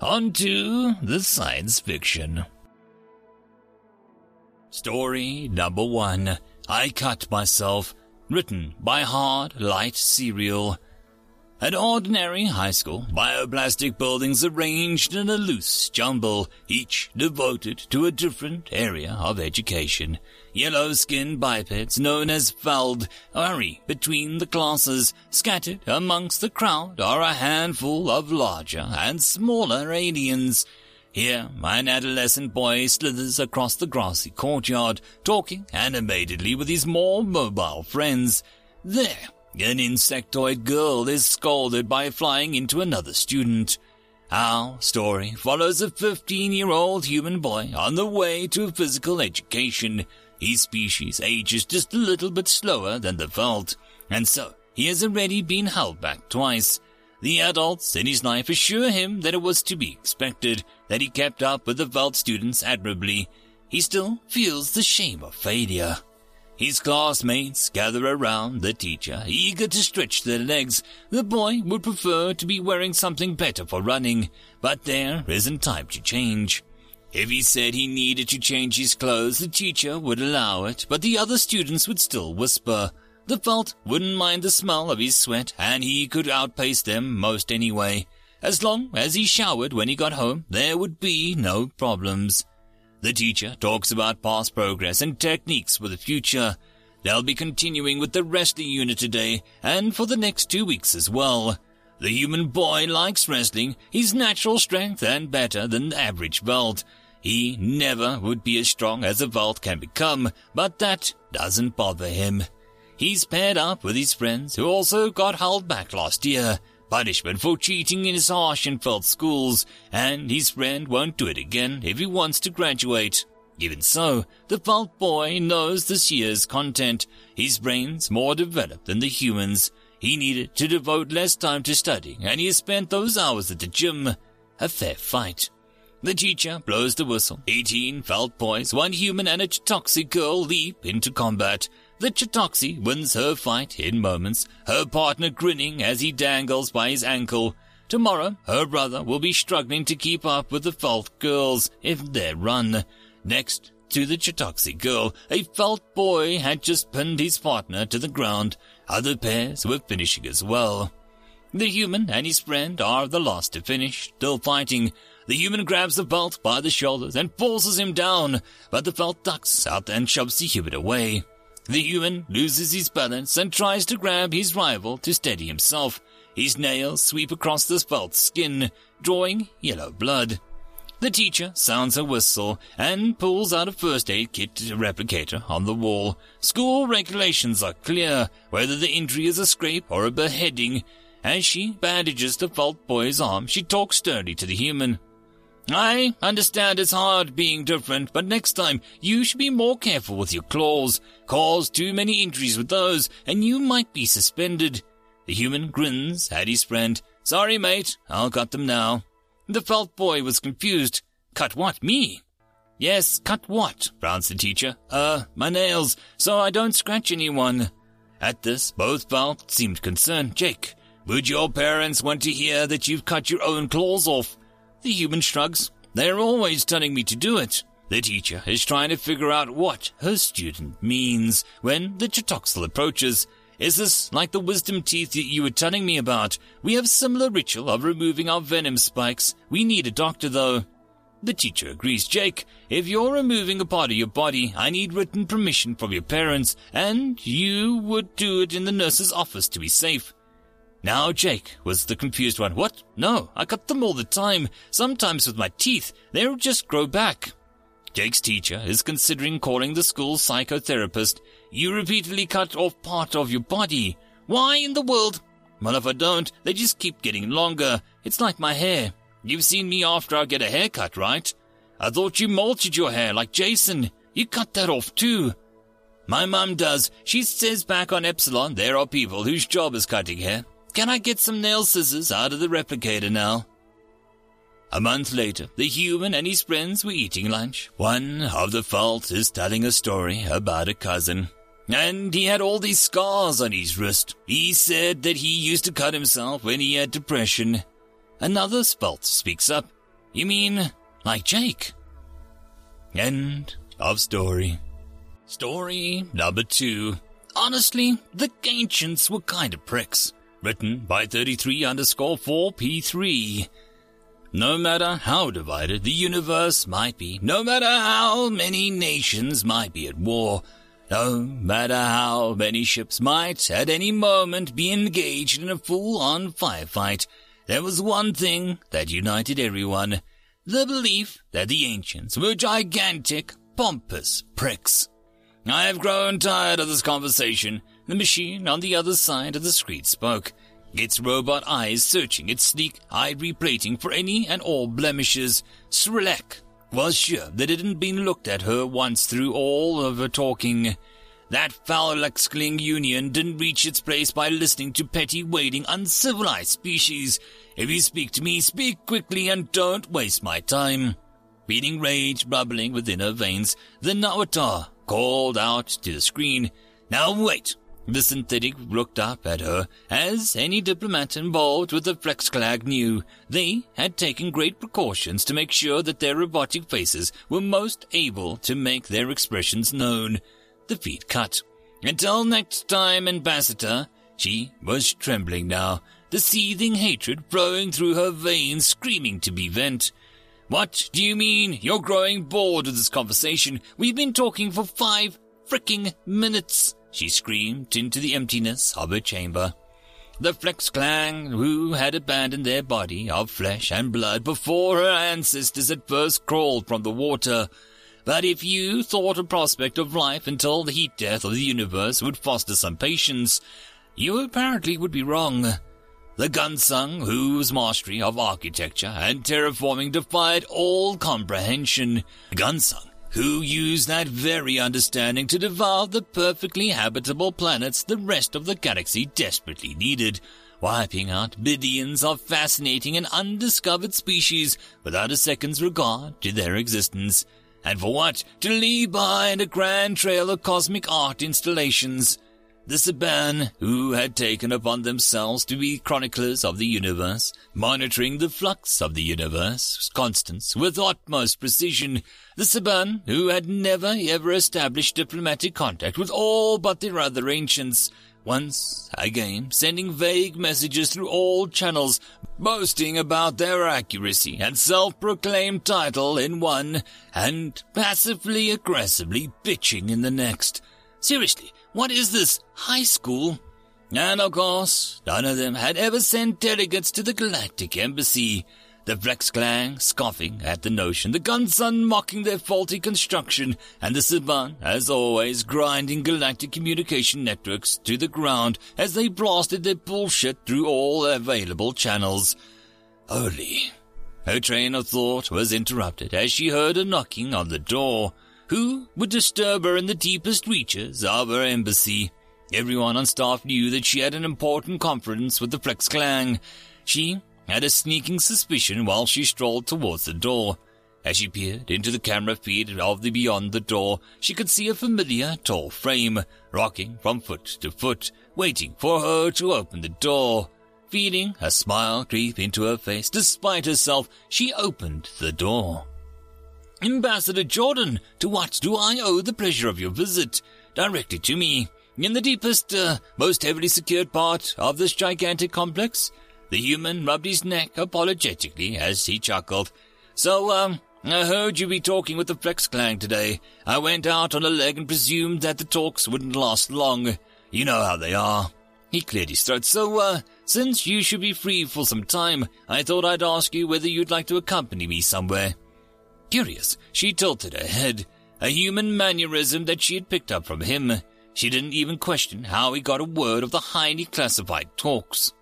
On to the science fiction. Story number one I Cut Myself, written by Hard Light Serial. An ordinary high school, bioplastic buildings arranged in a loose jumble, each devoted to a different area of education. Yellow-skinned bipeds known as Veld hurry between the classes. Scattered amongst the crowd are a handful of larger and smaller aliens. Here, an adolescent boy slithers across the grassy courtyard, talking animatedly with his more mobile friends. There, an insectoid girl is scolded by flying into another student. Our story follows a 15 year old human boy on the way to physical education. His species ages just a little bit slower than the Veld, and so he has already been held back twice. The adults in his life assure him that it was to be expected, that he kept up with the Veld students admirably. He still feels the shame of failure. His classmates gather around the teacher, eager to stretch their legs. The boy would prefer to be wearing something better for running, but there isn't time to change. If he said he needed to change his clothes, the teacher would allow it, but the other students would still whisper. The Veld wouldn't mind the smell of his sweat, and he could outpace them most anyway. As long as he showered when he got home, there would be no problems. The teacher talks about past progress and techniques for the future. They'll be continuing with the wrestling unit today and for the next two weeks as well. The human boy likes wrestling, his natural strength and better than the average Veld. He never would be as strong as a Veld can become, but that doesn't bother him. He's paired up with his friends who also got held back last year punishment for cheating in his harsh and Veld schools, and his friend won't do it again if he wants to graduate. Even so, the Veld boy knows this year's content. His brain's more developed than the humans. He needed to devote less time to studying, and he has spent those hours at the gym. A fair fight. The teacher blows the whistle. Eighteen Veld boys, one human and a toxic girl leap into combat. The Chitaxi wins her fight in moments, her partner grinning as he dangles by his ankle. Tomorrow, her brother will be struggling to keep up with the Veld girls if they run. Next to the Chitaxi girl, a Veld boy had just pinned his partner to the ground. Other pairs were finishing as well. The human and his friend are the last to finish, still fighting. The human grabs the Veld by the shoulders and forces him down, but the Veld ducks out and shoves the human away. The human loses his balance and tries to grab his rival to steady himself. His nails sweep across the Veld's skin, drawing yellow blood. The teacher sounds a whistle and pulls out a first aid kit replicator on the wall. School regulations are clear, whether the injury is a scrape or a beheading. As she bandages the Veld boy's arm, she talks sternly to the human. I understand it's hard being different, but next time you should be more careful with your claws. Cause too many injuries with those, and you might be suspended. The human grins at his friend. Sorry, mate, I'll cut them now. The Veld boy was confused. Cut what? Me? Yes, cut what? frowns the teacher. Uh, my nails, so I don't scratch anyone. At this, both Veld seemed concerned. Jake, would your parents want to hear that you've cut your own claws off? The human shrugs. They're always telling me to do it. The teacher is trying to figure out what her student means when the Chitoxel approaches. Is this like the wisdom teeth that you were telling me about? We have similar ritual of removing our venom spikes. We need a doctor though. The teacher agrees, Jake. If you're removing a part of your body, I need written permission from your parents, and you would do it in the nurse's office to be safe. Now Jake was the confused one. What? No, I cut them all the time. Sometimes with my teeth. They'll just grow back. Jake's teacher is considering calling the school psychotherapist. You repeatedly cut off part of your body. Why in the world? Well, if I don't, they just keep getting longer. It's like my hair. You've seen me after I get a haircut, right? I thought you mulched your hair like Jason. You cut that off too. My mum does. She says back on Epsilon there are people whose job is cutting hair. Can I get some nail scissors out of the replicator now? A month later, the human and his friends were eating lunch. One of the Fults is telling a story about a cousin. And he had all these scars on his wrist. He said that he used to cut himself when he had depression. Another Spelt speaks up. You mean like Jake? End of story. Story number two. Honestly, the ancients were kind of pricks. Written by 33 underscore 4P3. No matter how divided the universe might be, no matter how many nations might be at war, no matter how many ships might at any moment be engaged in a full-on firefight, there was one thing that united everyone. The belief that the ancients were gigantic, pompous pricks. I have grown tired of this conversation. The machine on the other side of the screen spoke, its robot eyes searching its sleek ivory plating for any and all blemishes. Srilek was sure that it hadn't been looked at her once through all of her talking. That foul-excelling union didn't reach its place by listening to petty, waiting, uncivilized species. If you speak to me, speak quickly and don't waste my time. Feeling rage bubbling within her veins, the Nawatar called out to the screen, Now wait! The synthetic looked up at her, as any diplomat involved with the Flex Clan knew. They had taken great precautions to make sure that their robotic faces were most able to make their expressions known. The feed cut. Until next time, Ambassador. She was trembling now, the seething hatred flowing through her veins, screaming to be vent. What do you mean? You're growing bored with this conversation. We've been talking for five fricking minutes she screamed into the emptiness of her chamber. The Flex clan, who had abandoned their body of flesh and blood before her ancestors had first crawled from the water. But if you thought a prospect of life until the heat death of the universe would foster some patience, you apparently would be wrong. The Gunsung, whose mastery of architecture and terraforming defied all comprehension. Gunsung who used that very understanding to devour the perfectly habitable planets the rest of the galaxy desperately needed, wiping out billions of fascinating and undiscovered species without a second's regard to their existence. And for what? To leave behind a grand trail of cosmic art installations. The Saban, who had taken upon themselves to be chroniclers of the universe, monitoring the flux of the universe, constants, with utmost precision. The Saban, who had never ever established diplomatic contact with all but their other ancients, once again sending vague messages through all channels, boasting about their accuracy and self-proclaimed title in one, and passively aggressively bitching in the next. Seriously, what is this? High school? And of course, none of them had ever sent delegates to the Galactic Embassy. The Flex Clan scoffing at the notion, the Gunsung mocking their faulty construction, and the Saban, as always, grinding galactic communication networks to the ground as they blasted their bullshit through all available channels. Only, her train of thought was interrupted as she heard a knocking on the door. Who would disturb her in the deepest reaches of her embassy? Everyone on staff knew that she had an important conference with the Flex Clan. She had a sneaking suspicion while she strolled towards the door. As she peered into the camera feed of the beyond the door, she could see a familiar tall frame, rocking from foot to foot, waiting for her to open the door. Feeling a smile creep into her face despite herself, she opened the door. Ambassador Jordan, to what do I owe the pleasure of your visit? Directed to me, in the deepest, uh, most heavily secured part of this gigantic complex. The human rubbed his neck apologetically as he chuckled. So, um, I heard you be talking with the Flex Clan today. I went out on a leg and presumed that the talks wouldn't last long. You know how they are. He cleared his throat. So, uh, since you should be free for some time, I thought I'd ask you whether you'd like to accompany me somewhere. Curious, she tilted her head, a human mannerism that she had picked up from him. She didn't even question how he got a word of the highly classified talks.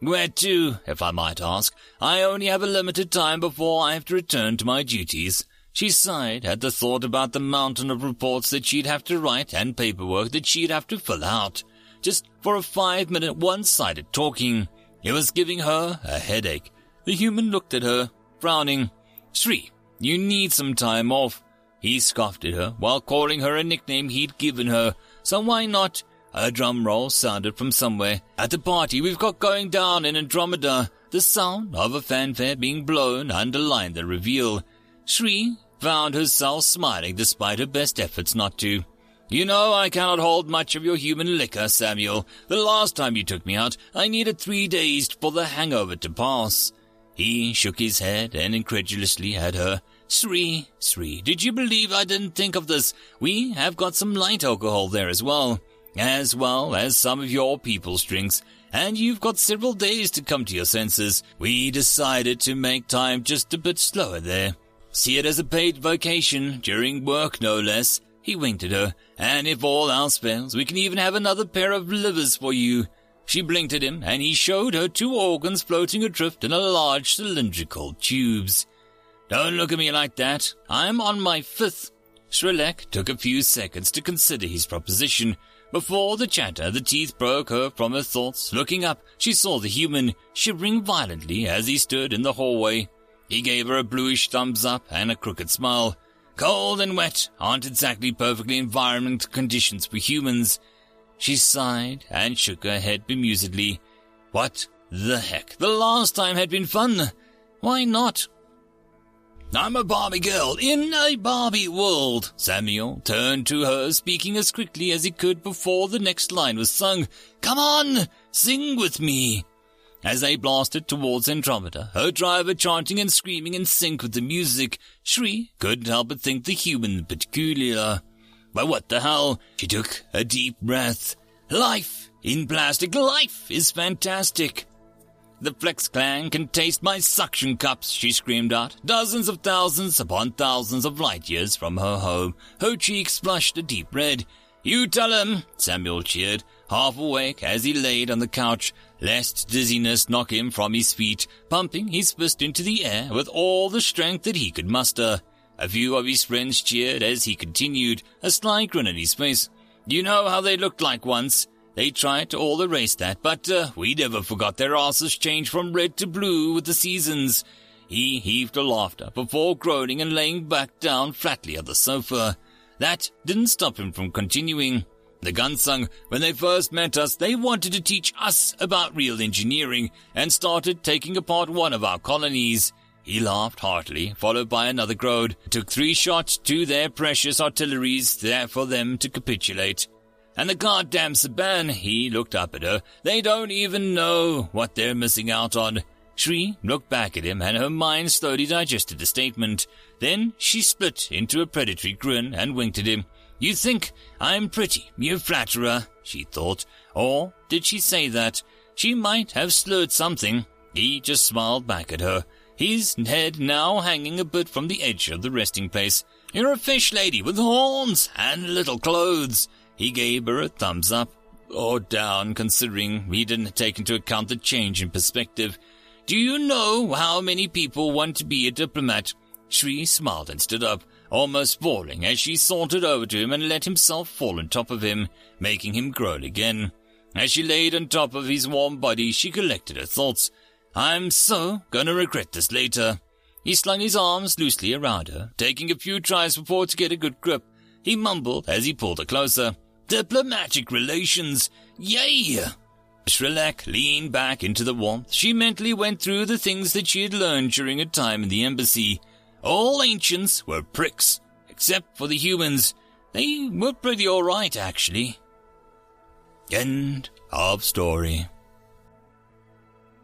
Where to, if I might ask? I only have a limited time before I have to return to my duties. She sighed at the thought about the mountain of reports that she'd have to write and paperwork that she'd have to fill out, just for a five-minute one-sided talking. It was giving her a headache. The human looked at her, frowning. Sri, you need some time off. He scoffed at her while calling her a nickname he'd given her, so why not? A drum roll sounded from somewhere. At the party we've got going down in Andromeda, the sound of a fanfare being blown underlined the reveal. Shri found herself smiling despite her best efforts not to. You know I cannot hold much of your human liquor, Samuel. The last time you took me out, I needed three days for the hangover to pass. He shook his head and incredulously at her. Sri, Sri, did you believe I didn't think of this? We have got some light alcohol there as well, as well as some of your people's drinks, and you've got several days to come to your senses. We decided to make time just a bit slower there. See it as a paid vacation, during work no less. He winked at her, and if all else fails, we can even have another pair of livers for you. She blinked at him, and he showed her two organs floating adrift in a large cylindrical tubes. Don't look at me like that. I'm on my fifth. Shrelek took a few seconds to consider his proposition. Before the chatter, the teeth broke her from her thoughts. Looking up, she saw the human, shivering violently as he stood in the hallway. He gave her a bluish thumbs up and a crooked smile. Cold and wet aren't exactly perfectly environment conditions for humans. She sighed and shook her head bemusedly. What the heck? The last time had been fun. Why not? I'm a Barbie girl in a Barbie world. Samuel turned to her, speaking as quickly as he could before the next line was sung. Come on, sing with me. As they blasted towards Andromeda, her driver chanting and screaming in sync with the music, Shri couldn't help but think the human peculiar. But what the hell? She took a deep breath. Life in plastic, life is fantastic. The Flex clan can taste my suction cups, she screamed out, dozens of thousands upon thousands of light years from her home. Her cheeks flushed a deep red. You tell him, Samuel cheered, half awake as he laid on the couch, lest dizziness knock him from his feet, pumping his fist into the air with all the strength that he could muster. A few of his friends cheered as he continued, a sly grin on his face. You know how they looked like once? They tried to all erase that, but uh, we never forgot their asses changed from red to blue with the seasons. He heaved a laughter before groaning and laying back down flatly on the sofa. That didn't stop him from continuing. The Gunsung, when they first met us, they wanted to teach us about real engineering and started taking apart one of our colonies. He laughed heartily, followed by another groan. Took three shots to their precious artilleries there for them to capitulate. And the goddamn Saban, he looked up at her. They don't even know what they're missing out on. Shri looked back at him and her mind slowly digested the statement. Then she split into a predatory grin and winked at him. You think I'm pretty, you flatterer, she thought. Or did she say that? She might have slurred something. He just smiled back at her, his head now hanging a bit from the edge of the resting place. You're a fish lady with horns and little clothes. He gave her a thumbs up, or down, considering he didn't take into account the change in perspective. Do you know how many people want to be a diplomat? Shri smiled and stood up, almost falling as she sauntered over to him and let himself fall on top of him, making him groan again. As she laid on top of his warm body, she collected her thoughts. I'm so gonna regret this later. He slung his arms loosely around her, taking a few tries before to get a good grip. He mumbled as he pulled her closer. Diplomatic relations. Yay! Shrelek leaned back into the warmth. She mentally went through the things that she had learned during her time in the embassy. All ancients were pricks, except for the humans. They were pretty alright, actually. End of story.